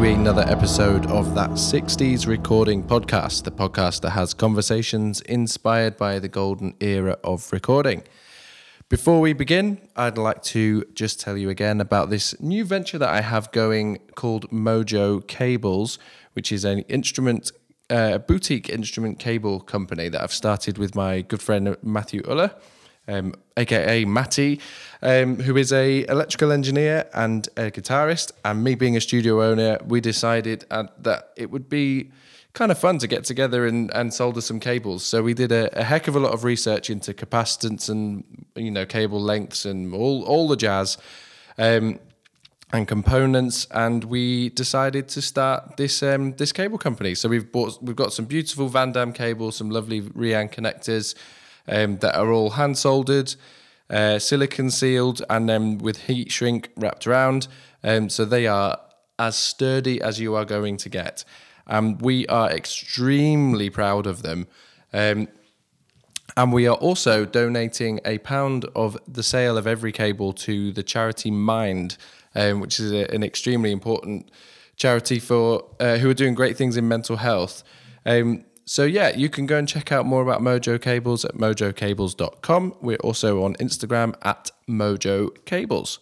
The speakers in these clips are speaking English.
Another episode of that 60s Recording Podcast, the podcast that has conversations inspired by the golden era of recording. Before we begin, I'd like to just tell you again about this new venture that I have going called Mojo Cables, which is an instrument, uh, boutique instrument cable company that I've started with my good friend Matthew Uller um, aka Matty, um, who is a electrical engineer and a guitarist. And me being a studio owner, we decided uh, that it would be kind of fun to get together and, and solder some cables. So we did a, a, heck of a lot of research into capacitance and you know cable lengths and all all the jazz. Um, and components, and we decided to start this um, this cable company. So we've bought we've got some beautiful Van Damme cables, some lovely Rean connectors, um, that are all hand soldered, uh, silicon sealed, and then with heat shrink wrapped around. Um, so they are as sturdy as you are going to get. And we are extremely proud of them. Um, and we are also donating a pound of the sale of every cable to the charity Mind, um, which is a, an extremely important charity for uh, who are doing great things in mental health. Um, so yeah, you can go and check out more about Mojo Cables at mojocables.com. We're also on Instagram at Mojo Cables.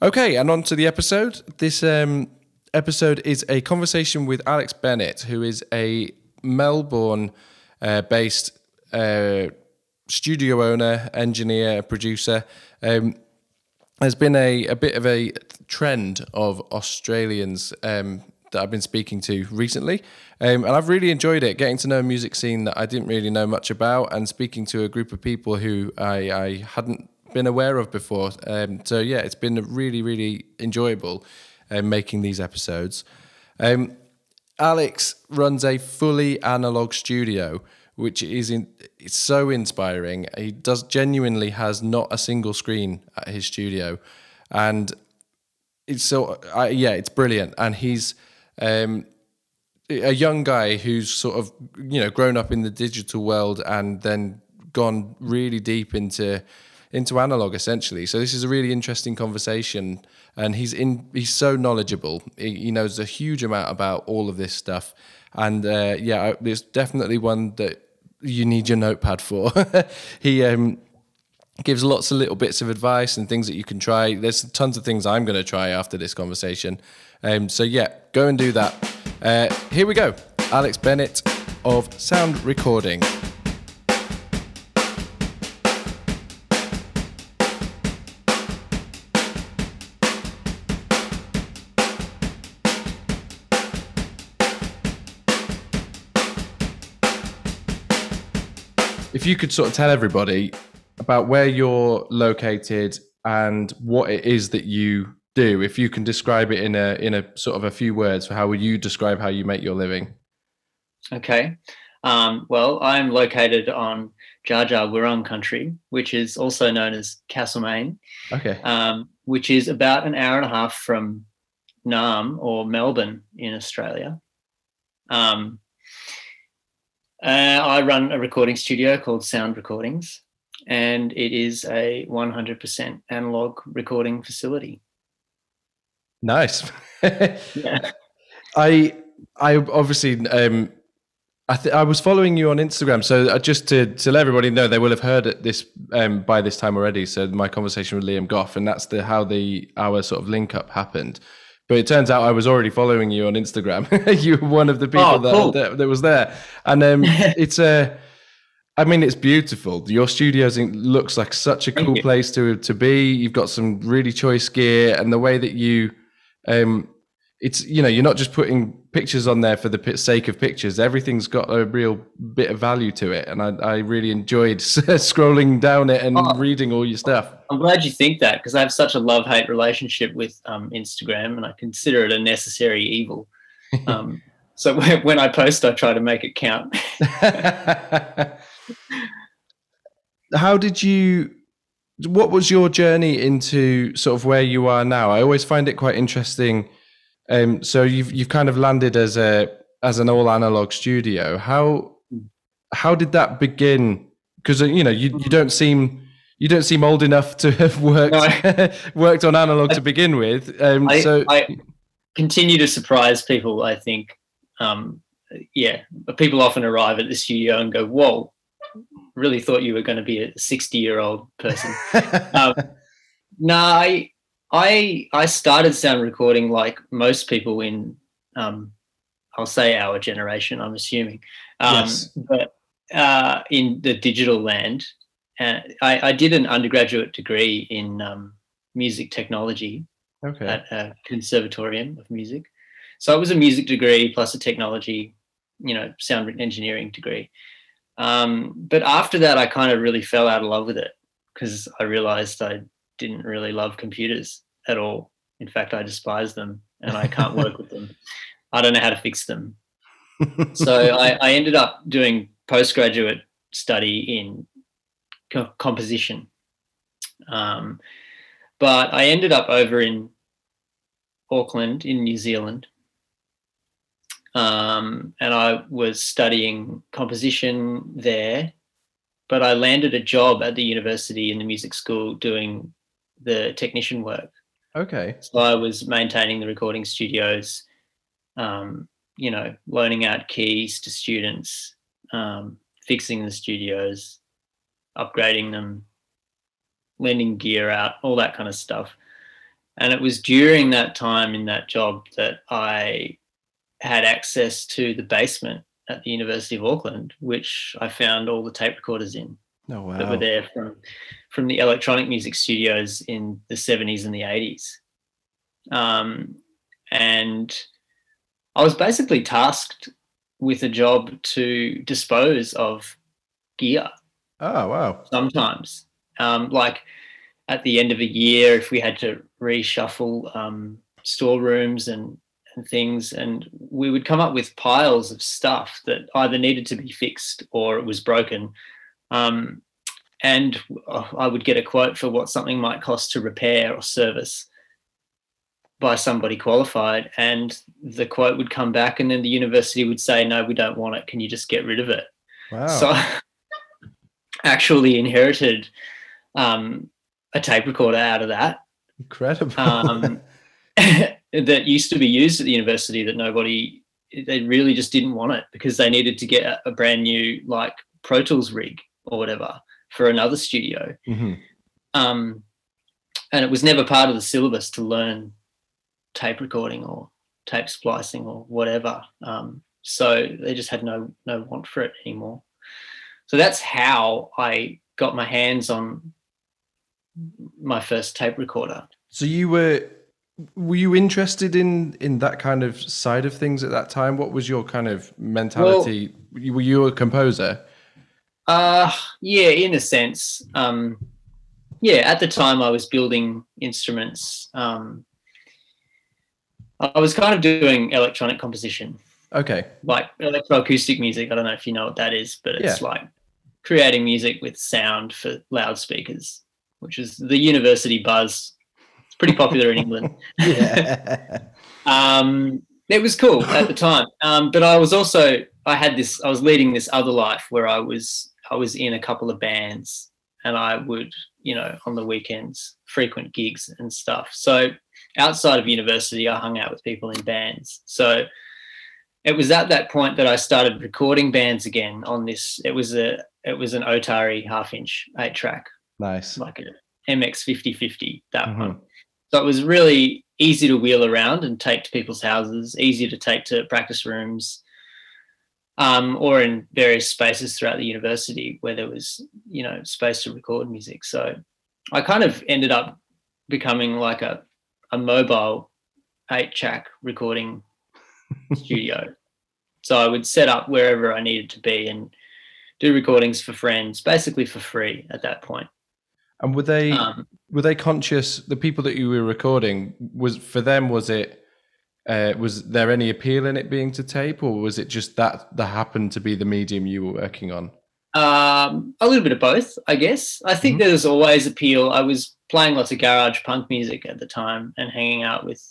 Okay, and on to the episode. This um, episode is a conversation with Alex Bennett, who is a Melbourne uh, based uh, studio owner, engineer, producer. Um, there's been a, a bit of a trend of Australians um, that I've been speaking to recently. Um, and I've really enjoyed it, getting to know a music scene that I didn't really know much about and speaking to a group of people who I, I hadn't been aware of before. Um, so, yeah, it's been really, really enjoyable uh, making these episodes. Um, Alex runs a fully analog studio, which is in, it's so inspiring. He does genuinely has not a single screen at his studio, and it's so uh, yeah, it's brilliant. And he's um, a young guy who's sort of you know grown up in the digital world and then gone really deep into into analog essentially. So this is a really interesting conversation, and he's in he's so knowledgeable. He, he knows a huge amount about all of this stuff, and uh, yeah, there's definitely one that you need your notepad for. he um, gives lots of little bits of advice and things that you can try. There's tons of things I'm going to try after this conversation. Um, so yeah, go and do that. Uh, here we go. Alex Bennett of Sound Recording. If you could sort of tell everybody about where you're located and what it is that you do if you can describe it in a in a sort of a few words how would you describe how you make your living? Okay. Um, well i'm located on Dja Wurrung country which is also known as castlemaine okay. um, which is about an hour and a half from Naarm or melbourne in australia. Um, uh, i run a recording studio called sound recordings and it is a 100% analog recording facility Nice. yeah. I I obviously um I th- I was following you on Instagram, so uh, just to, to let everybody know, they will have heard this um, by this time already. So my conversation with Liam Goff, and that's the how the our sort of link up happened. But it turns out I was already following you on Instagram. you were one of the people oh, that, cool. that, that was there, and um, it's a. I mean, it's beautiful. Your studio looks like such a cool place to to be. You've got some really choice gear, and the way that you um, it's you know you're not just putting pictures on there for the sake of pictures. Everything's got a real bit of value to it, and I, I really enjoyed scrolling down it and oh, reading all your stuff. I'm glad you think that because I have such a love hate relationship with um, Instagram, and I consider it a necessary evil. Um, so when I post, I try to make it count. How did you what was your journey into sort of where you are now? I always find it quite interesting. Um, so you've you've kind of landed as a as an all analog studio. How how did that begin? Because uh, you know you, you don't seem you don't seem old enough to have worked no, worked on analog to begin with. Um, I, so I, continue to surprise people. I think, um, yeah, people often arrive at the studio and go, "Whoa, really thought you were going to be a sixty-year-old person." um, no, I, I, I started sound recording like most people in, um, I'll say our generation. I'm assuming, um, yes. but uh, in the digital land, uh, I, I, did an undergraduate degree in um, music technology okay. at a conservatorium of music. So it was a music degree plus a technology, you know, sound engineering degree. Um, but after that, I kind of really fell out of love with it because I realized I didn't really love computers at all. In fact, I despise them and I can't work with them. I don't know how to fix them. so I, I ended up doing postgraduate study in co- composition. Um, but I ended up over in Auckland in New Zealand. Um, and I was studying composition there, but I landed a job at the university in the music school doing the technician work. Okay. So I was maintaining the recording studios, um, you know, loaning out keys to students, um, fixing the studios, upgrading them, lending gear out, all that kind of stuff. And it was during that time in that job that I had access to the basement at the University of Auckland, which I found all the tape recorders in. Oh, wow. That were there from from the electronic music studios in the 70s and the 80s. Um, and I was basically tasked with a job to dispose of gear. Oh, wow. Sometimes. Um, like at the end of a year, if we had to reshuffle um, storerooms and, and things, and we would come up with piles of stuff that either needed to be fixed or it was broken. Um, and I would get a quote for what something might cost to repair or service by somebody qualified, and the quote would come back, and then the university would say, "No, we don't want it. Can you just get rid of it?" Wow. So, actually inherited um, a tape recorder out of that. Incredible. um, that used to be used at the university that nobody, they really just didn't want it because they needed to get a brand new like Pro Tools rig or whatever for another studio. Mm-hmm. Um, and it was never part of the syllabus to learn tape recording or tape splicing or whatever. Um, so they just had no no want for it anymore. So that's how I got my hands on my first tape recorder. So you were were you interested in in that kind of side of things at that time? What was your kind of mentality? Well, were you a composer? Uh yeah, in a sense. Um yeah, at the time I was building instruments. Um I was kind of doing electronic composition. Okay. Like electroacoustic music. I don't know if you know what that is, but it's yeah. like creating music with sound for loudspeakers which is the university buzz. It's pretty popular in England. yeah. um, it was cool at the time, um, but I was also I had this I was leading this other life where I was I was in a couple of bands and I would you know on the weekends frequent gigs and stuff. So outside of university, I hung out with people in bands. So it was at that point that I started recording bands again on this. It was a it was an Otari half inch eight track Nice. Like a MX 5050, that mm-hmm. one. So it was really easy to wheel around and take to people's houses, easy to take to practice rooms, um, or in various spaces throughout the university where there was, you know, space to record music. So I kind of ended up becoming like a, a mobile eight track recording studio. So I would set up wherever I needed to be and do recordings for friends, basically for free at that point. And were they um, were they conscious? The people that you were recording was for them. Was it uh, was there any appeal in it being to tape, or was it just that that happened to be the medium you were working on? Um, a little bit of both, I guess. I think mm-hmm. there's always appeal. I was playing lots of garage punk music at the time and hanging out with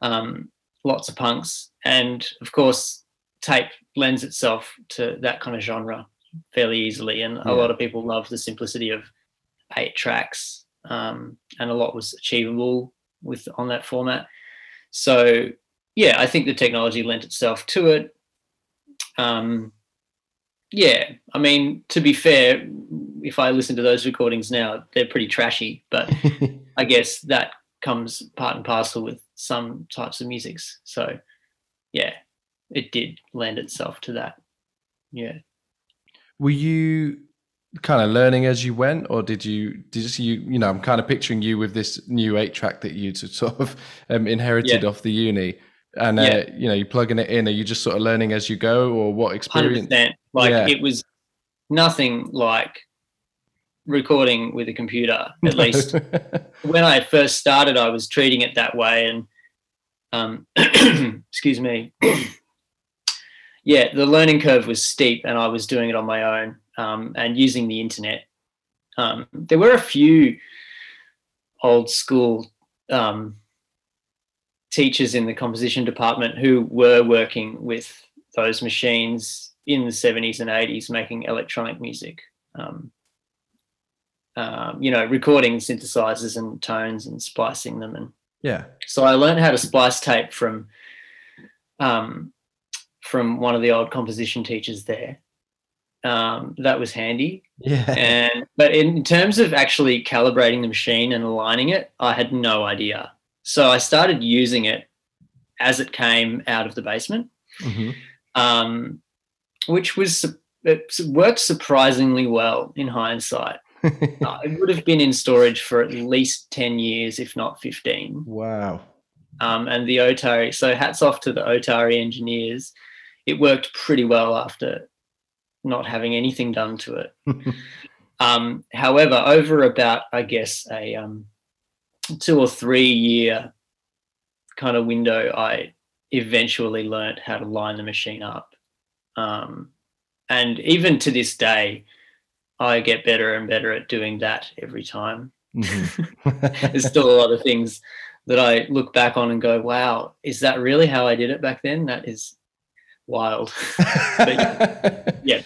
um, lots of punks, and of course, tape lends itself to that kind of genre fairly easily. And yeah. a lot of people love the simplicity of eight tracks, um, and a lot was achievable with on that format. so yeah, I think the technology lent itself to it. Um, yeah, I mean, to be fair, if I listen to those recordings now, they're pretty trashy, but I guess that comes part and parcel with some types of musics. So, yeah, it did lend itself to that. Yeah. Were you kind of learning as you went, or did you did you you know I'm kind of picturing you with this new eight track that you sort of um, inherited yeah. off the uni, and uh, yeah. you know you're plugging it in. Are you just sort of learning as you go, or what experience? 100%. Like yeah. it was nothing like recording with a computer. At least when I first started, I was treating it that way, and um, excuse me. yeah, the learning curve was steep, and I was doing it on my own um, and using the internet. Um, there were a few old school um, teachers in the composition department who were working with those machines in the 70s and 80s making electronic music. Um, um, you know, recording synthesizers and tones and splicing them. And yeah, so I learned how to splice tape from um, from one of the old composition teachers there. Um, that was handy. Yeah. And but in terms of actually calibrating the machine and aligning it, I had no idea. So I started using it as it came out of the basement, mm-hmm. um, which was it worked surprisingly well in hindsight. uh, it would have been in storage for at least ten years, if not fifteen. Wow. Um, and the Otari. So hats off to the Otari engineers. It worked pretty well after not having anything done to it. um, however, over about, I guess, a um, two or three year kind of window, I eventually learned how to line the machine up. Um, and even to this day, I get better and better at doing that every time. Mm-hmm. There's still a lot of things that I look back on and go, wow, is that really how I did it back then? That is wild. but, yeah,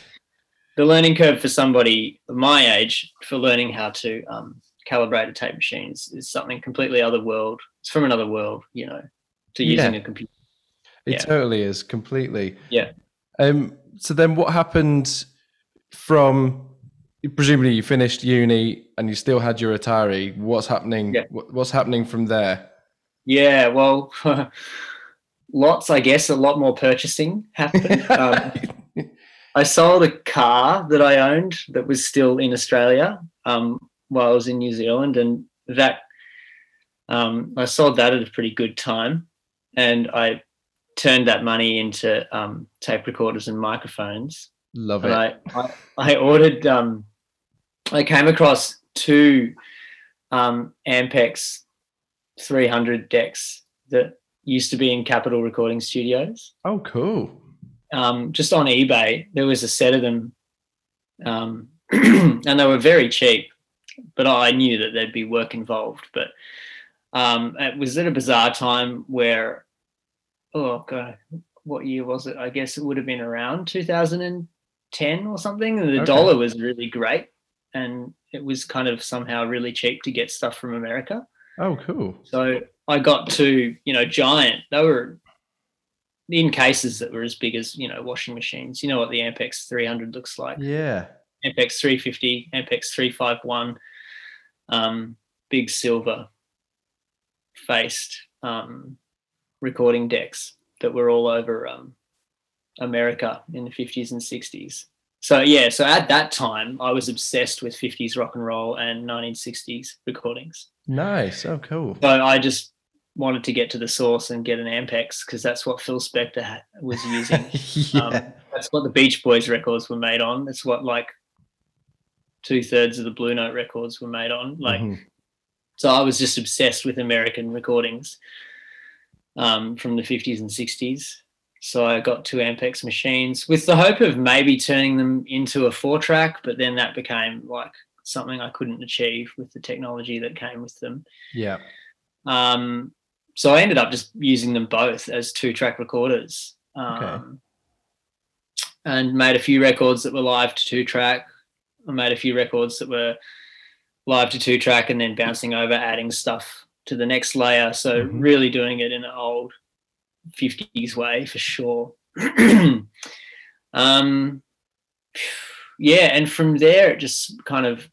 the learning curve for somebody my age for learning how to um, calibrate a tape machine is, is, something completely other world. It's from another world, you know, to using yeah. a computer. It yeah. totally is completely. Yeah. Um. So then, what happened from? Presumably, you finished uni and you still had your Otari. What's happening? Yeah. What's happening from there? Yeah. Well. lots, I guess, a lot more purchasing happened. Um, I sold a car that I owned that was still in Australia um, while I was in New Zealand, and that um, I sold that at a pretty good time, and I turned that money into um, tape recorders and microphones. Love and it. I, I, I ordered. Um, I came across two um, Ampex 300 decks that used to be in Capitol Recording Studios. Oh, cool um, just on eBay, there was a set of them, um, and they were very cheap. But I knew that there'd be work involved. But um, it was at a bizarre time where, oh god, what year was it? I guess it would have been around 2010 or something. And the okay. dollar was really great, and it was kind of somehow really cheap to get stuff from America. Oh, cool. So I got to, you know, Giant. They were in cases that were as big as you know washing machines. You know what the Ampex 300 looks like? Yeah. Ampex 350, Ampex 351, um, big silver faced um, recording decks that were all over um, America in the 50s and 60s. So yeah, so at that time I was obsessed with 50s rock and roll and 1960s recordings. Nice. Oh, cool. So I just wanted to get to the source and get an Ampex because that's what Phil Spector was using. yeah. um, that's what the Beach Boys records were made on. That's what like two thirds of the Blue Note records were made on. Like, mm-hmm. so I was just obsessed with American recordings um, from the 50s and 60s. So I got two Ampex machines with the hope of maybe turning them into a four track, but then that became like something I couldn't achieve with the technology that came with them. Yeah. Um, so I ended up just using them both as two track recorders. Um, okay. And made a few records that were live to two track. I made a few records that were live to two track and then bouncing over, adding stuff to the next layer. So Mhm. really doing it in an old 50s way for sure. um, yeah, and from there it just kind of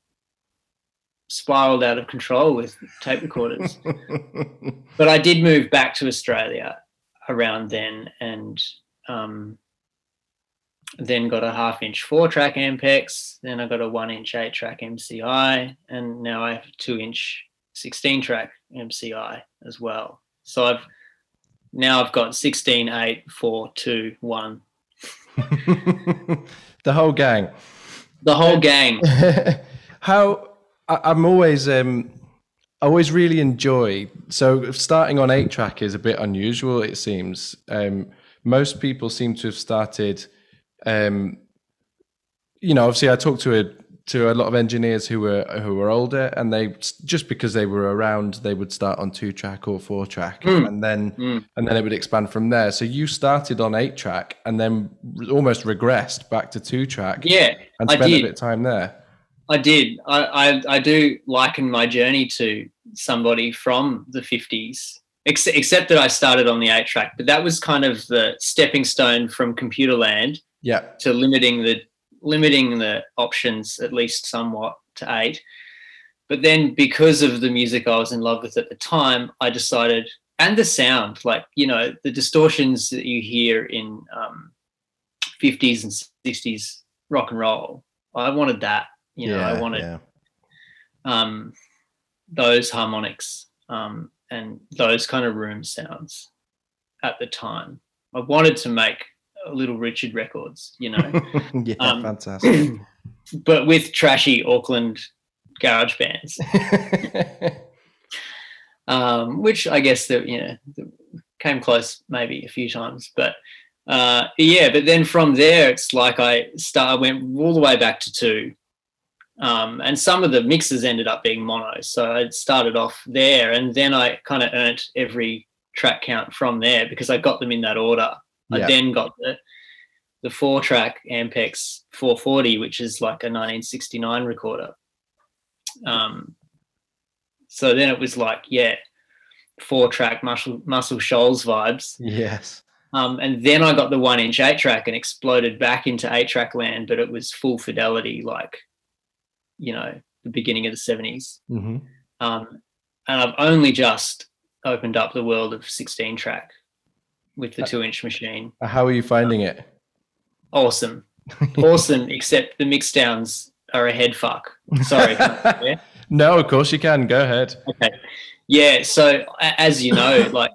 spiraled out of control with tape recorders. but I did move back to Australia around then and um, then got a half inch four track Ampex, then I got a one inch eight track MCI, and now I have a two inch 16 track MCI as well. So I've now I've got 16, 8, 4, 2, 1. the whole gang. The whole gang. How I, I'm always um I always really enjoy so starting on eight track is a bit unusual it seems. Um most people seem to have started um you know obviously I talked to a to a lot of engineers who were who were older and they just because they were around they would start on two track or four track Mm. and then Mm. and then it would expand from there so you started on eight track and then almost regressed back to two track Yeah, and spent a bit of time there I did. I, I, I do liken my journey to somebody from the 50s, ex- except that I started on the eight track, but that was kind of the stepping stone from computer land yeah to limiting the limiting the options at least somewhat to eight. But then because of the music I was in love with at the time, I decided and the sound, like you know, the distortions that you hear in um, 50s and 60s rock and roll. I wanted that. You know, I wanted yeah. um, those harmonics um, and those kind of room sounds at the time. I wanted to make a Little Richard records, you know, yeah, Um, fantastic. but with trashy Auckland garage bands, um, which I guess that you know that came close maybe a few times, but uh, yeah. But then from there, it's like I start I went all the way back to two, um, and some of the mixes ended up being mono. So I started off there, and then I kind of earned every track count from there because I got them in that order. Yeah. I then got the the four track Ampex 440, which is like a 1969 recorder. Um, so then it was like, yeah, four track Muscle Muscle Shoals vibes. yes. Um, and then I got the one inch eight track and exploded back into eight track land, but it was full fidelity, like, you know, the beginning of the 70s. hmm Um, and I've only just opened up the world of 16 track with the two inch machine. How are you finding it? Awesome. Awesome, except the mix downs are a head fuck. Sorry. yeah? No, of course you can. Go ahead. Okay. Yeah. So a- as you know, like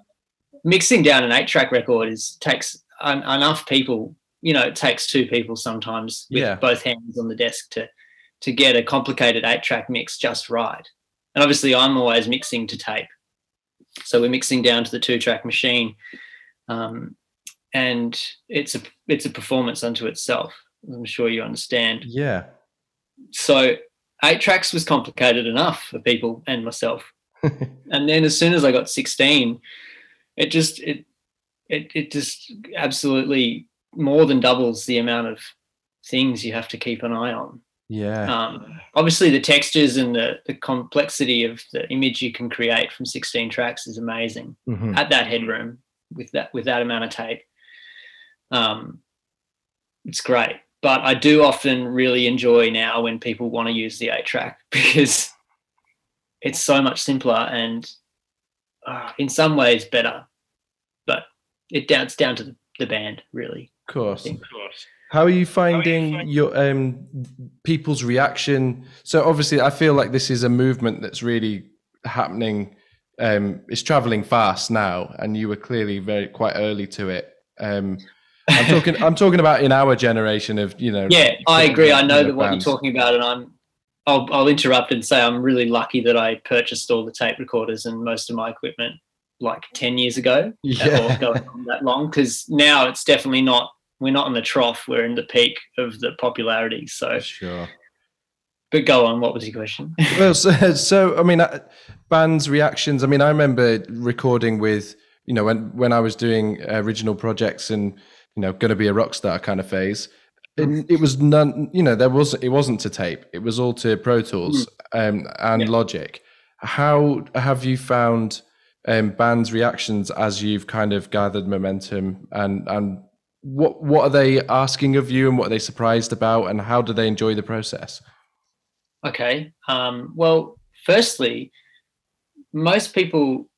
mixing down an eight track record is takes um, enough people. You know, it takes two people sometimes with Yeah. both hands on the desk to to get a complicated eight track mix just right. And obviously, I'm always mixing to tape, so we're mixing down to the two track machine, um, and it's a it's a performance unto itself. I'm sure you understand Yeah. so eight tracks was complicated enough for people and myself and then as soon as i got 16 it just it it, it just absolutely more than doubles the amount of things you have to keep an eye on Yeah. um, obviously the textures and the, the complexity of the image you can create from 16 tracks is amazing Mhm. at that headroom with that with that amount of tape. Um, it's great, but I do often really enjoy now when people want to use the eight track because it's so much simpler and uh, in some ways better. But it down it's down to the, the band really. Of course. think. How are you finding your um people's reaction? So obviously, I feel like this is a movement that's really happening. Um, it's traveling fast now, and you were clearly very quite early to it. Um, I'm talking. I'm talking about in our generation of you know. Yeah, I agree. I know that what bands. you're talking about, and I'm. I'll, I'll interrupt and say I'm really lucky that I purchased all the tape recorders and most of my equipment like 10 years ago Yeah. or going on that long because now it's definitely not we're not in the trough we're in the peak of the popularity so Sure. but go on what was your question well, so, so I mean, uh, bands' reactions. I mean, I remember recording with you know when when I was doing original projects and you know going to be a rock star kind of phase. It, it was none. You know, there was it wasn't to tape. It was all to Pro Tools um, and Yeah. Logic. How have you found um, bands' reactions as you've kind of gathered momentum, and and what what are they asking of you, and what are they surprised about, and how do they enjoy the process? Okay. Um, well, firstly, most people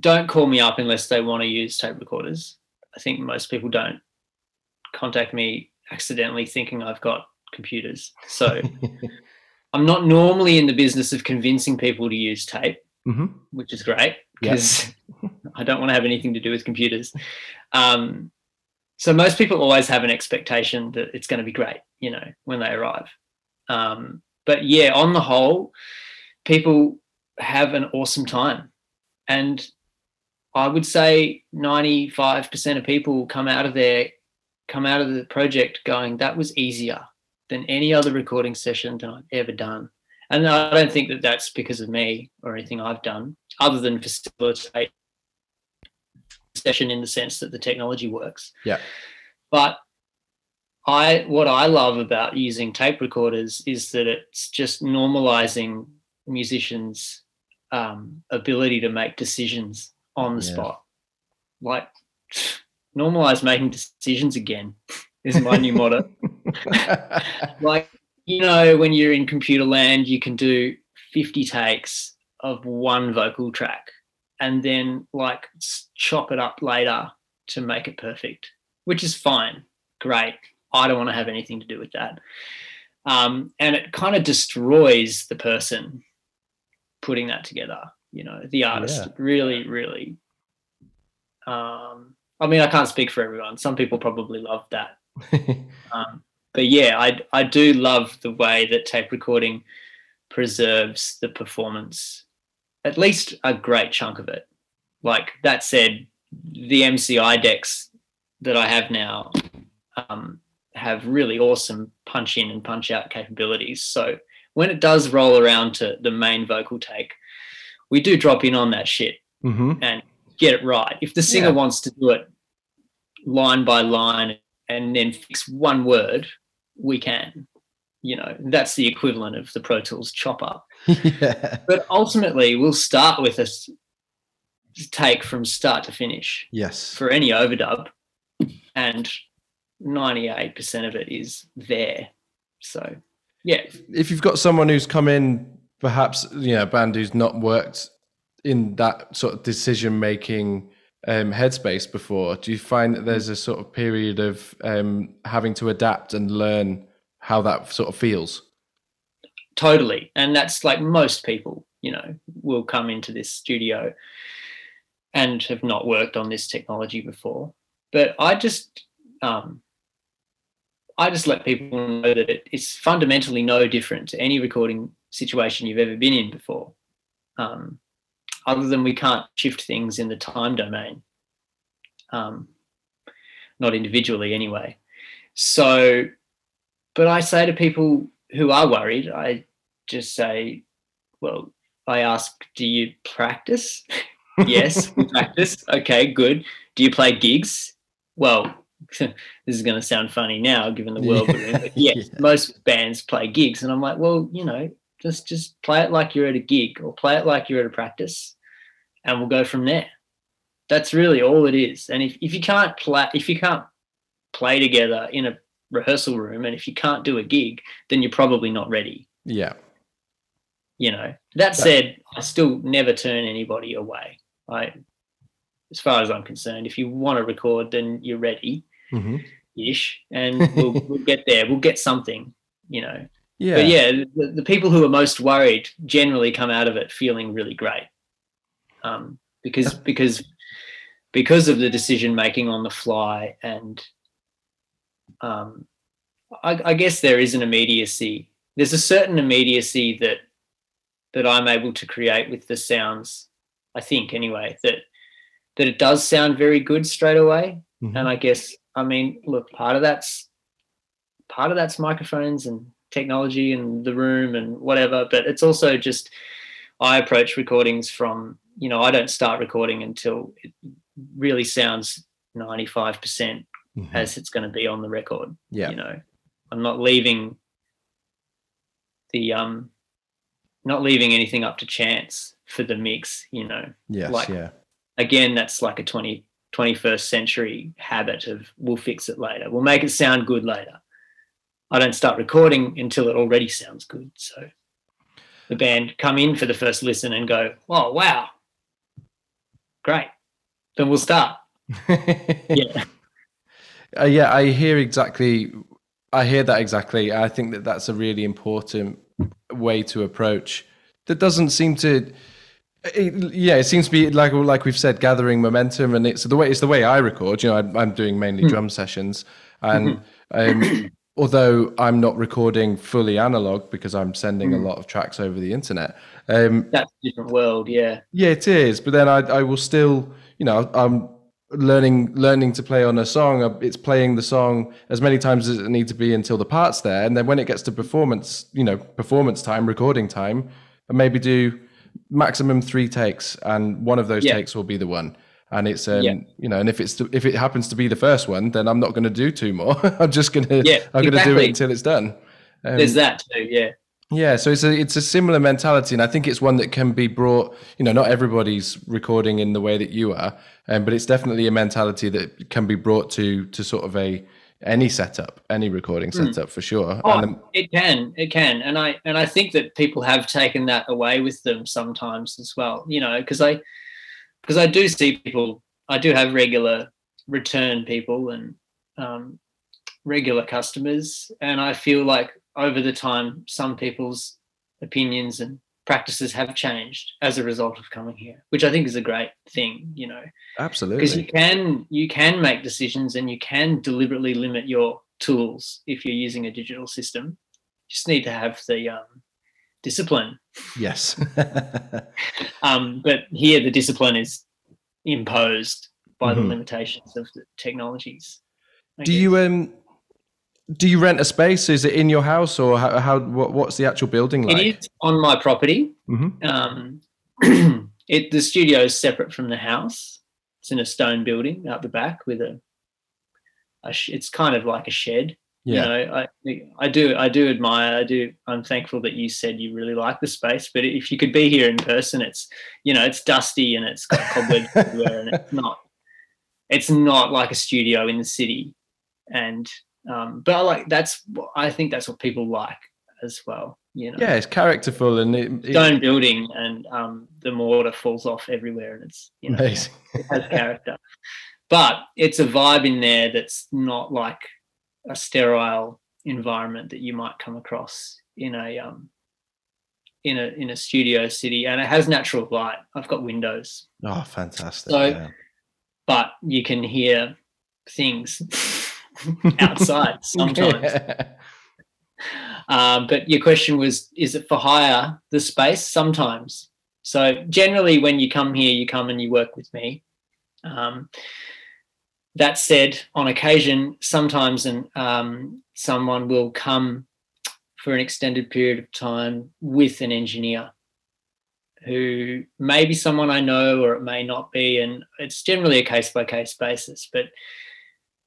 don't call me up unless they want to use tape recorders. I think most people don't contact me accidentally thinking I've got computers. So I'm not normally in the business of convincing people to use tape, mm-hmm. which is great because yep. I don't want to have anything to do with computers. Um, so most people always have an expectation that it's going to be great, you know, when they arrive. Um, but yeah, on the whole, people have an awesome time. And I would say 95% of people come out of there, come out of the project going, that was easier than any other recording session that I've ever done. And I don't think that that's because of me or anything I've done, other than facilitate session in the sense that the technology works. Yeah. But I what I love about using tape recorders is that it's just normalizing musicians' um, ability to make decisions on the yeah. spot. Like normalize making decisions again is my new motto. like you know, when you're in computer land, you can do 50 takes of one vocal track and then like chop it up later to make it perfect, which is fine. Great. I don't want to have anything to do with that. Um, and it kind of destroys the person putting that together, you know, the artist. Yeah. Really, really. Um, I mean, I can't speak for everyone. Some people probably love that. um, but yeah, I, I do love the way that tape recording preserves the performance, at least a great chunk of it. Like that said, the MCI decks that I have now um, have really awesome punch in and punch out capabilities. So when it does roll around to the main vocal take, we do drop in on that shit mm-hmm. and get it right. If the singer yeah. wants to do it line by line and then fix one word, we can. You know, that's the equivalent of the Pro Tools chopper. Yeah. But ultimately, we'll start with a take from start to finish. Yes. For any overdub. And 98% of it is there. So, yeah. If you've got someone who's come in, perhaps, you know, a band who's not worked in that sort of decision making um, headspace before, do you find that there's a sort of period of um, having to adapt and learn how that sort of feels? Totally. And that's like most people, you know, will come into this studio and have not worked on this technology before. But I just, um, I just let people know that it, it's fundamentally no different to any recording situation you've ever been in before. Um, other than we can't shift things in the time domain, um, not individually anyway. So, but I say to people who are worried, I just say, well, I ask, do you practice? yes, we practice. Okay, good. Do you play gigs? Well, this is going to sound funny now given the world we're in. But yes, yeah. most bands play gigs. And I'm like, well, you know, just just play it like you're at a gig or play it like you're at a practice and we'll go from there. That's really all it is. And if, if you can't play if you can't play together in a rehearsal room and if you can't do a gig, then you're probably not ready. Yeah. You know. That said, I still never turn anybody away. I as far as I'm concerned, if you want to record, then you're ready mm-hmm. ish, and we'll, we'll get there. We'll get something, you know. Yeah. But yeah, the, the, people who are most worried generally come out of it feeling really great, um, because because because of the decision making on the fly, and um, I, I guess there is an immediacy. There's a certain immediacy that that I'm able to create with the sounds. I think anyway that that it does sound very good straight away. Mm-hmm. And I guess I mean, look, part of that's part of that's microphones and technology and the room and whatever, but it's also just I approach recordings from, you know, I don't start recording until it really sounds 95% percent mm hmm as it's going to be on the record. Yeah. You know, I'm not leaving the um not leaving anything up to chance for the mix, you know. Yes, Like- yeah. Again, that's like a 20, 21st century habit of we'll fix it later. We'll make it sound good later. I don't start recording until it already sounds good. So the band come in for the first listen and go, oh, wow, great. Then we'll start. Yeah. Uh, yeah, I hear exactly. I hear that exactly. I think that that's a really important way to approach. That doesn't seem to. It, yeah, it seems to be like like we've said, gathering momentum, and it's the way it's the way I record. You know, I'm, I'm doing mainly drum sessions, and um, although I'm not recording fully analog because I'm sending a lot of tracks over the internet. Um, That's a different world. Yeah. yeah, it is. But then I, I will still, you know, I'm learning learning to play on a song. uh, It's playing the song as many times as it needs to be until the part's there, and then when it gets to performance, you know, performance time, recording time, maybe do maximum three takes, and one of those Yeah. takes will be the one. And it's um, Yeah. you know, and if it's if it happens to be the first one, then I'm not going to do two more. I'm just gonna Yeah, I'm going to do it until it's done. Um, There's that too. Yeah. Yeah, so it's a it's a similar mentality, and I think it's one that can be brought. You know, not everybody's recording in the way that you are, um, but it's definitely a mentality that can be brought to to sort of a any setup, any recording setup for sure. Oh, And, um, it can, it can, and I and I think that people have taken that away with them sometimes as well. You know, because I because I do see people, I do have regular return people and um, regular customers, and I feel like over the time, some people's opinions and practices have changed as a result of coming here, which I think is a great thing. You know, Absolutely. because you can you can make decisions and you can deliberately limit your tools if you're using a digital system you just need to have the um, discipline yes, um, but here the discipline is imposed by Mhm. the limitations of the technologies I do guess. you um do you rent a space? Is it in your house, or how, how what, what's the actual building like? it is on my property. Hmm um, it the studio is separate from the house. It's in a stone building out the back with a, a sh- it's kind of like a shed. Yeah, you know i i do i do admire i do i'm thankful that you said you really like the space but if you could be here in person it's you know it's dusty and it's got cobwebs everywhere and it's not it's not like a studio in the city. And um but i like that's i think that's what people like as well you know yeah, it's characterful and it, it- stone building and um the mortar falls off everywhere and it's you know amazing. it has character. But it's a vibe in there that's not like a sterile environment that you might come across in a um in a in a studio city and it has natural light. I've got windows, Oh, fantastic! So- yeah. but you can hear things outside sometimes. Yeah. Um, but your question was, is it for hire the space? Sometimes. So generally, when you come here, you come and you work with me. Um, that said, on occasion, sometimes and um, someone will come for an extended period of time with an engineer who may be someone I know or it may not be, and it's generally a case by case basis. But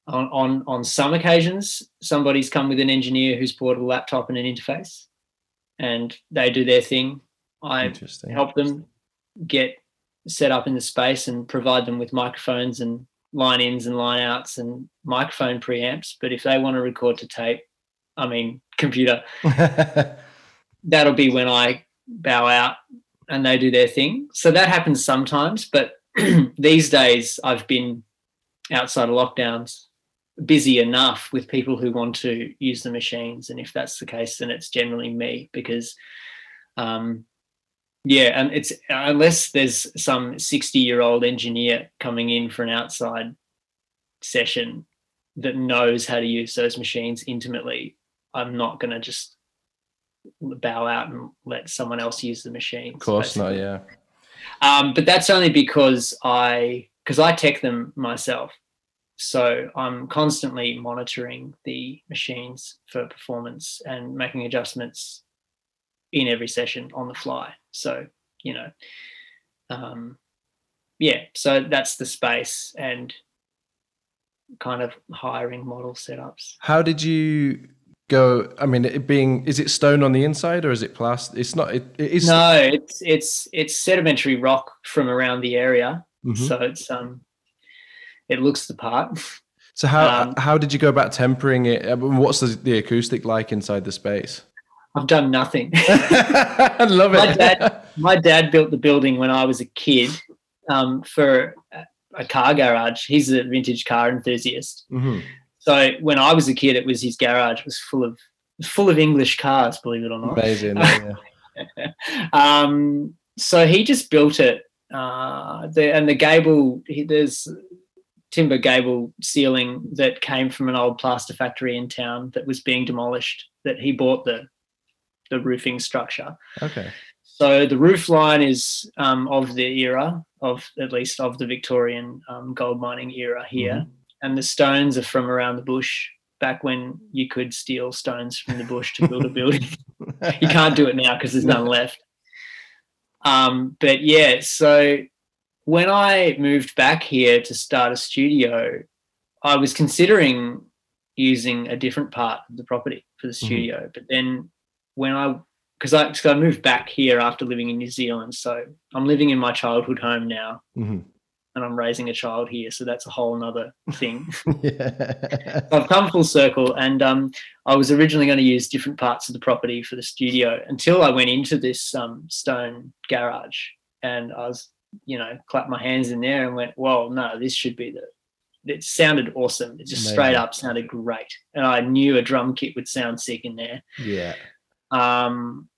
on, on on some occasions, somebody's come with an engineer who's brought a laptop and an interface, and they do their thing. I help them get set up in the space and provide them with microphones and line ins and line outs and microphone preamps. But if they want to record to tape, I mean computer, that'll be when I bow out and they do their thing. So that happens sometimes, but these days I've been outside of lockdowns busy enough with people who want to use the machines. And if that's the case, then it's generally me because um yeah, and it's unless there's some 60 year old engineer coming in for an outside session that knows how to use those machines intimately, I'm not going to just bow out and let someone else use the machines. Of course not. Yeah. Um, but that's only because I because I tech them myself. So I'm constantly monitoring the machines for performance and making adjustments in every session on the fly. So you know, um, yeah. So that's the space and kind of hiring model setups. How did you go? I mean, it being is it stone on the inside or is it plastic? It's not. It, it is. No, it's it's it's sedimentary rock from around the area, Mhm. so it's um, it looks the part. So how um, how did you go about tempering it? What's the, the acoustic like inside the space? I've done nothing. I love My it. dad- My dad built the building when I was a kid um, for a- car garage. He's a vintage car enthusiast. Mhm. So when I was a kid, it was his garage was full of full of English cars, believe it or not. Amazing. yeah. um, so he just built it. Uh, the, and the gable, he, there's timber gable ceiling that came from an old plaster factory in town that was being demolished. That he bought the the roofing structure. Okay. So the roof line is um, of the era of at least of the Victorian um, gold mining era here, and the stones are from around the bush back when you could steal stones from the bush to build a building you can't do it now because there's none left. Um, but yeah, so when I moved back here to start a studio, I was considering using a different part of the property for the studio. But then when I, because I, 'cause I moved back here after living in New Zealand, so I'm living in my childhood home now, Mhm. and I'm raising a child here, so that's a whole nother thing. yeah. I've come full circle, and um, I was originally going to use different parts of the property for the studio until I went into this um, stone garage, and I was, you know, clapped my hands in there and went, "Well, no, this should be the." It sounded awesome. It just straight up sounded great, and I knew a drum kit would sound sick in there. yeah. Um,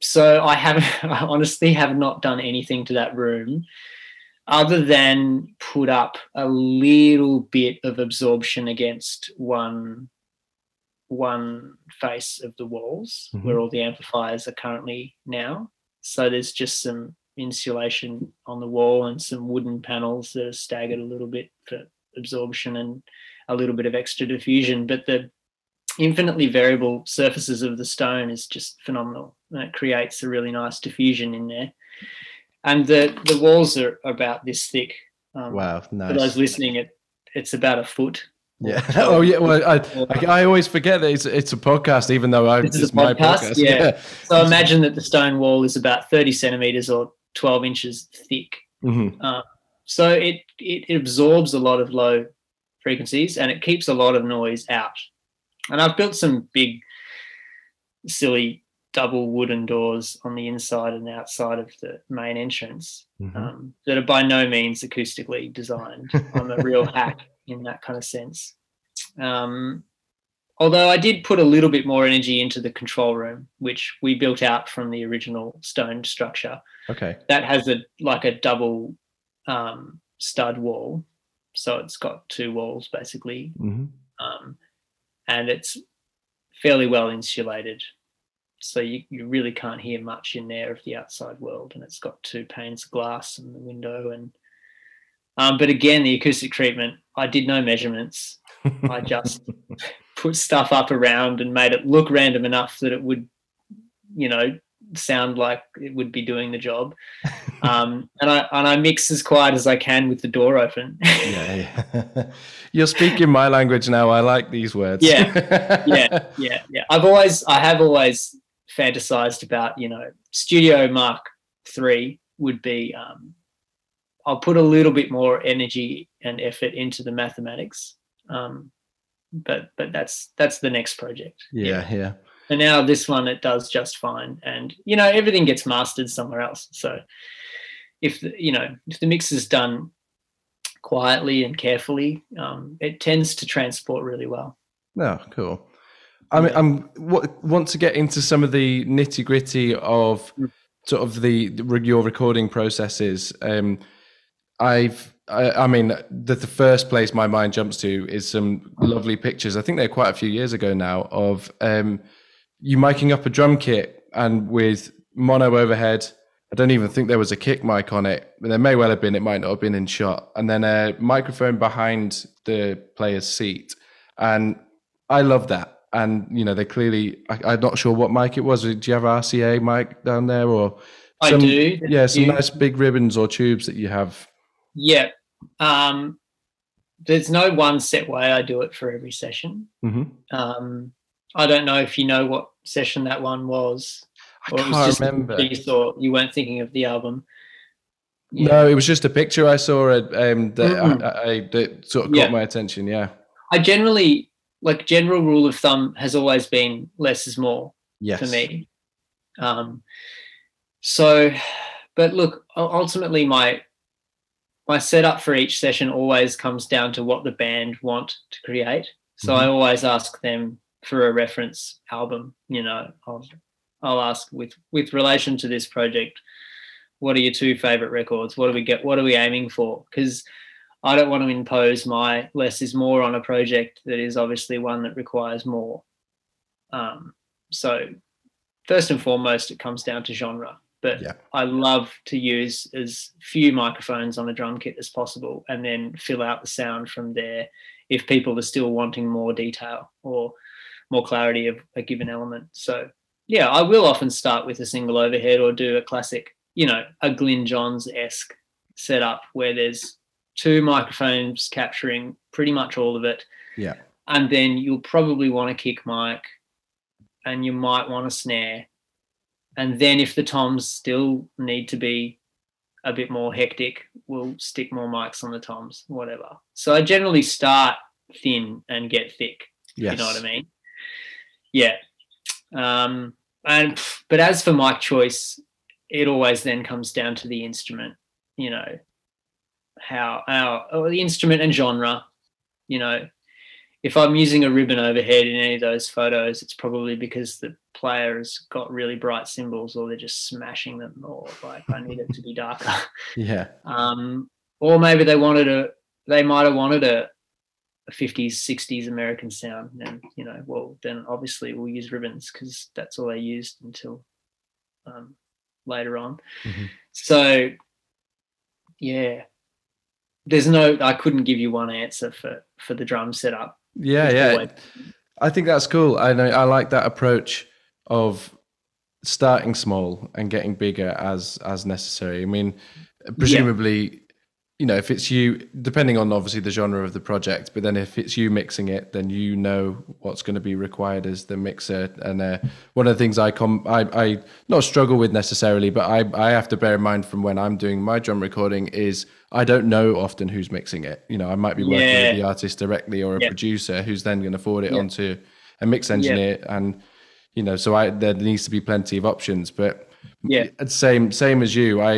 so I haven't, I honestly have not done anything to that room other than put up a little bit of absorption against one one face of the walls Mhm. where all the amplifiers are currently now. So there's just some insulation on the wall and some wooden panels that are staggered a little bit for absorption and a little bit of extra diffusion. But the infinitely variable surfaces of the stone is just phenomenal and it creates a really nice diffusion in there and the the walls are about this thick um, Wow. for Nice. those listening it it's about a foot Yeah. Oh yeah. Well, I, I I always forget that it's it's a podcast, even though I This is it's a my podcast? podcast. Yeah. so imagine that the stone wall is about 30 centimeters or 12 inches thick Mhm. so it it absorbs a lot of low frequencies and it keeps a lot of noise out and i've built some big silly double wooden doors on the inside and outside of the main entrance Mhm. um, that are by no means acoustically designed i'm a real hack in that kind of sense um, although i did put a little bit more energy into the control room which we built out from the original stone structure Okay. that has a like a double um, stud wall, so it's got two walls basically, hmm um, and it's fairly well insulated. So you, you really can't hear much in there of the outside world, and it's got two panes of glass in the window. And um, but again, the acoustic treatment, I did no measurements. I just put stuff up around and made it look random enough that it would, you know, sound like it would be doing the job. Um, and I and I mix as quiet as I can with the door open. yeah, yeah. You're speaking my language now. I like these words. Yeah. yeah, yeah, yeah. I've always I have always fantasized about, you know, Studio Mark three would be um I'll put a little bit more energy and effort into the mathematics. Um but but that's that's the next project. yeah, yeah. And now this one it does just fine, and you know everything gets mastered somewhere else. So if the, you know if the mix is done quietly and carefully, um, it tends to transport really well. No, cool. I mean, I'm what, want to get into some of the nitty gritty of Mm. sort of the, the your recording processes. Um, I've, I, I mean, the, the first place my mind jumps to is some lovely pictures. I think they're quite a few years ago now of um, you miking up a drum kit and with mono overhead. I don't even think there was a kick mic on it. But there may well have been. It might not have been in shot. And then a microphone behind the player's seat. And I love that. And you know, they clearly. I, I'm not sure what mic it was. Do you have RCA mic down there, or I do. Yeah, some You- nice big ribbons or tubes that you have. Yeah. Um, there's no one set way I do it for every session. hmm Um, I don't know if you know what session that one was. I can't remember. You thought you weren't thinking of the album. Yeah. No, it was just a picture I saw um, that, mm-hmm. I, I, that sort of caught yeah. my attention. Yeah. I generally like general rule of thumb has always been less is more yes. for me. Um, so, but look, ultimately, my my setup for each session always comes down to what the band want to create. So mm-hmm. I always ask them for a reference album. You know, I'll I'll ask with with relation to this project, what are your two favorite records? What do we get? What are we aiming for? Because I don't want to impose my less is more on a project that is obviously one that requires more. Um, so first and foremost, it comes down to genre. But yeah. I love to use as few microphones on a drum kit as possible and then fill out the sound from there if people are still wanting more detail or more clarity of a given element. So yeah, I will often start with a single overhead or do a classic, you know, a Glyn Johns esque setup where there's two microphones capturing pretty much all of it. Yeah. And then you'll probably want a kick mic and you might want a snare. And then if the toms still need to be a bit more hectic, we'll stick more mics on the toms, whatever. So I generally start thin and get thick. Yes. You know what I mean? Yeah. Um, and but as for mic choice, it always then comes down to the instrument. You know, how our the instrument and genre. You know, if I'm using a ribbon overhead in any of those photos, it's probably because the player has got really bright cymbals or they're just smashing them or like I need it to be darker. Yeah. Um, or maybe they wanted a they might have wanted a, a 50s, 60s American sound. And you know, well then obviously we'll use ribbons because that's all they used until um, later on. Mm-hmm. So yeah, there's no i couldn't give you one answer for for the drum setup yeah yeah. i think that's cool. I know i like that approach of starting small and getting bigger as as necessary. I mean presumably you know, if it's you, depending on obviously the genre of the project, but then if it's you mixing it, then you know what's going to be required as the mixer. And uh, one of the things I come, I, I not struggle with necessarily, but I, I have to bear in mind from when I'm doing my drum recording is I don't know often who's mixing it. You know, I might be working yeah. with the artist directly or a yeah. producer who's then going to forward it yeah. onto a mix engineer, and you know, so I there needs to be plenty of options, but yeah, same same as you, I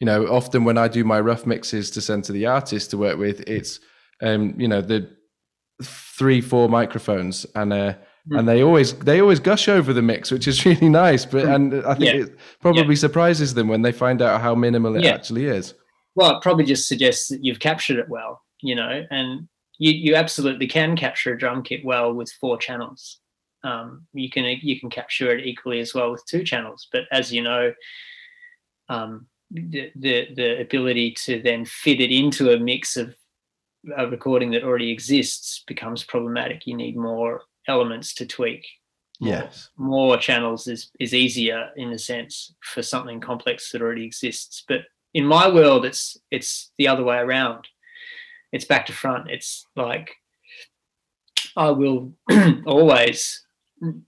you know, often when I do my rough mixes to send to the artist to work with, it's um, you know, the three, four microphones and uh mm. and they always they always gush over the mix, which is really nice. But mm. and I think yeah. it probably yeah. surprises them when they find out how minimal it yeah. actually is. Well, it probably just suggests that you've captured it well, you know, and you, you absolutely can capture a drum kit well with four channels. Um, you can you can capture it equally as well with two channels, but as you know, um, the, the ability to then fit it into a mix of a recording that already exists becomes problematic. You need more elements to tweak. Yes. More, more channels is is easier in a sense for something complex that already exists. But in my world it's it's the other way around. It's back to front. It's like I will always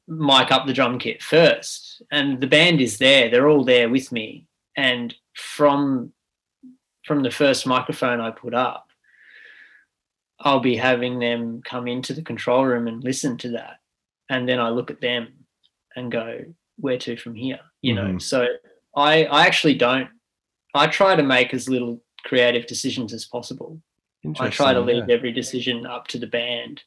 mic up the drum kit first and the band is there they're all there with me and from from the first microphone I put up, I'll be having them come into the control room and listen to that. And then I look at them and go, where to from here? You know, mm-hmm. so I I actually don't I try to make as little creative decisions as possible. I try to leave yeah. every decision up to the band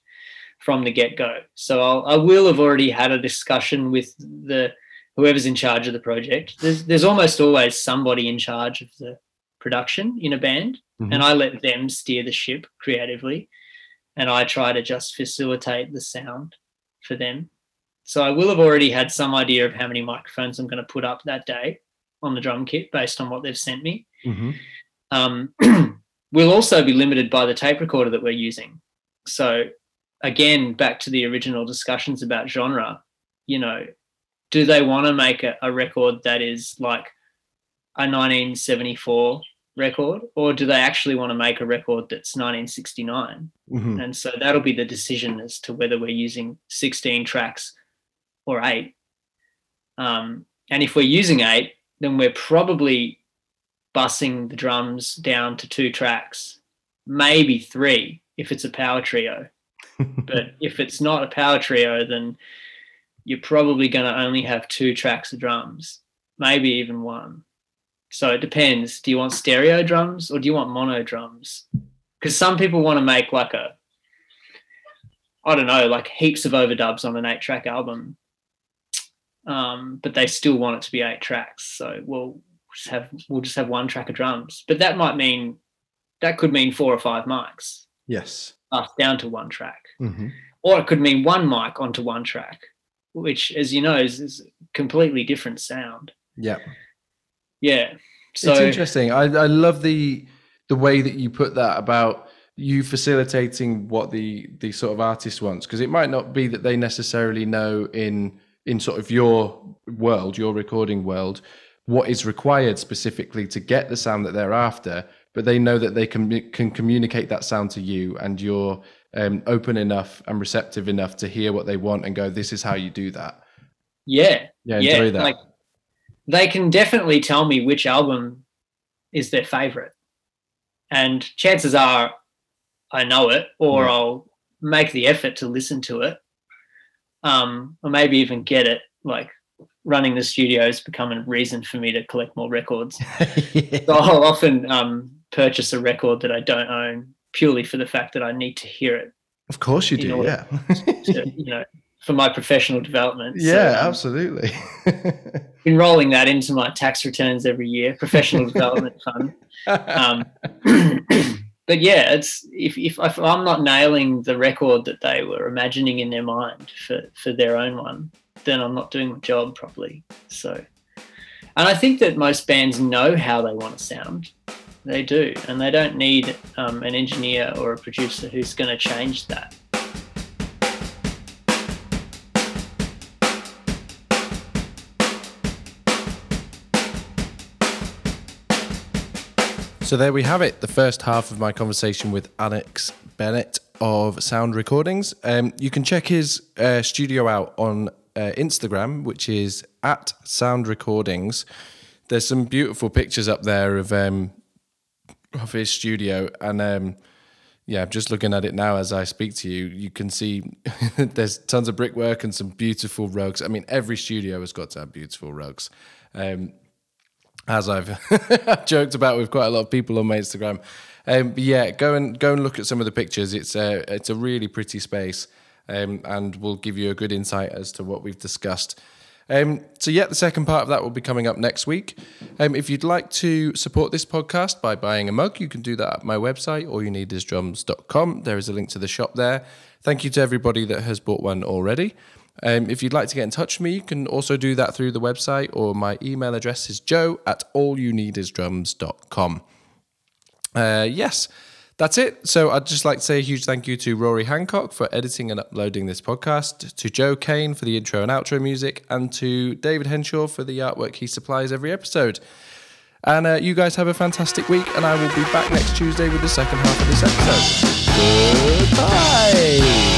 from the get go. So I'll, I will have already had a discussion with the whoever's in charge of the project. There's there's almost always somebody in charge of the production in a band, mm-hmm. and I let them steer the ship creatively, and I try to just facilitate the sound for them. So I will have already had some idea of how many microphones I'm going to put up that day on the drum kit based on what they've sent me. Mm-hmm. Um, we'll also be limited by the tape recorder that we're using. So again, back to the original discussions about genre, you know, do they want to make a, a record that is like a 1974 record, or do they actually want to make a record that's 1969? Mhm. And so that'll be the decision as to whether we're using 16 tracks or eight. Um, and if we're using eight, then we're probably bussing the drums down to two tracks, maybe three if it's a power trio. but if it's not a power trio, then you're probably going to only have two tracks of drums, maybe even one. So it depends. Do you want stereo drums or do you want mono drums? Because some people want to make like a, I don't know, like heaps of overdubs on an eight track album. Um, but they still want it to be eight tracks. So we'll just have we'll just have one track of drums. But that might mean that could mean four or five mics yes. us down to one track. Mhm. Or it could mean one mic onto one track, which as you know is, is a completely different sound. Yeah. Yeah. So it's interesting. I, I love the the way that you put that about you facilitating what the the sort of artist wants because it might not be that they necessarily know in in sort of your world, your recording world, what is required specifically to get the sound that they're after, but they know that they can can communicate that sound to you, and you're um, open enough and receptive enough to hear what they want and go, "This is how you do that." yeah, Yeah, yeah, that. like they can definitely tell me which album is their favorite, and chances are I know it, or Yeah. I'll make the effort to listen to it, um, or maybe even get it. Like running the studio has become a reason for me to collect more records. So I'll often um, purchase a record that I don't own purely for the fact that I need to hear it, of course you do. Yeah. to, you know, for my professional development. So, yeah, um, absolutely. been rolling that into my tax returns every year, professional development fund. Um, but yeah, it's if, if if I'm not nailing the record that they were imagining in their mind for for their own one, then I'm not doing my job properly. So, and I think that most bands know how they want to sound. They do, and they don't need um, an engineer or a producer who's going to change that. So there we have it, the first half of my conversation with Alex Bennett of Sound Recordings. Um, you can check his uh, studio out on uh, Instagram, which is at Sound Recordings. There's some beautiful pictures up there of um, of his studio, and um, yeah, I'm just looking at it now as I speak to you. You can see there's tons of brickwork and some beautiful rugs. I mean, every studio has got to have beautiful rugs. Um, as I've joked about with quite a lot of people on my Instagram. Um, yeah, go and go and look at some of the pictures. It's a it's a really pretty space, um, and will give you a good insight as to what we've discussed. Um, so yeah, the second part of that will be coming up next week. Um, if you'd like to support this podcast by buying a mug, you can do that at my website, all you need is drums.com. There is a link to the shop there. Thank you to everybody that has bought one already. Um, if you'd like to get in touch with me, you can also do that through the website, or my email address is joe at allyouneedisdrums.com. Uh, yes, that's it. So I'd just like to say a huge thank you to Rory Hancock for editing and uploading this podcast, to Joe Kane for the intro and outro music, and to David Henshaw for the artwork he supplies every episode. And uh, you guys have a fantastic week, and I will be back next Tuesday with the second half of this episode. Goodbye.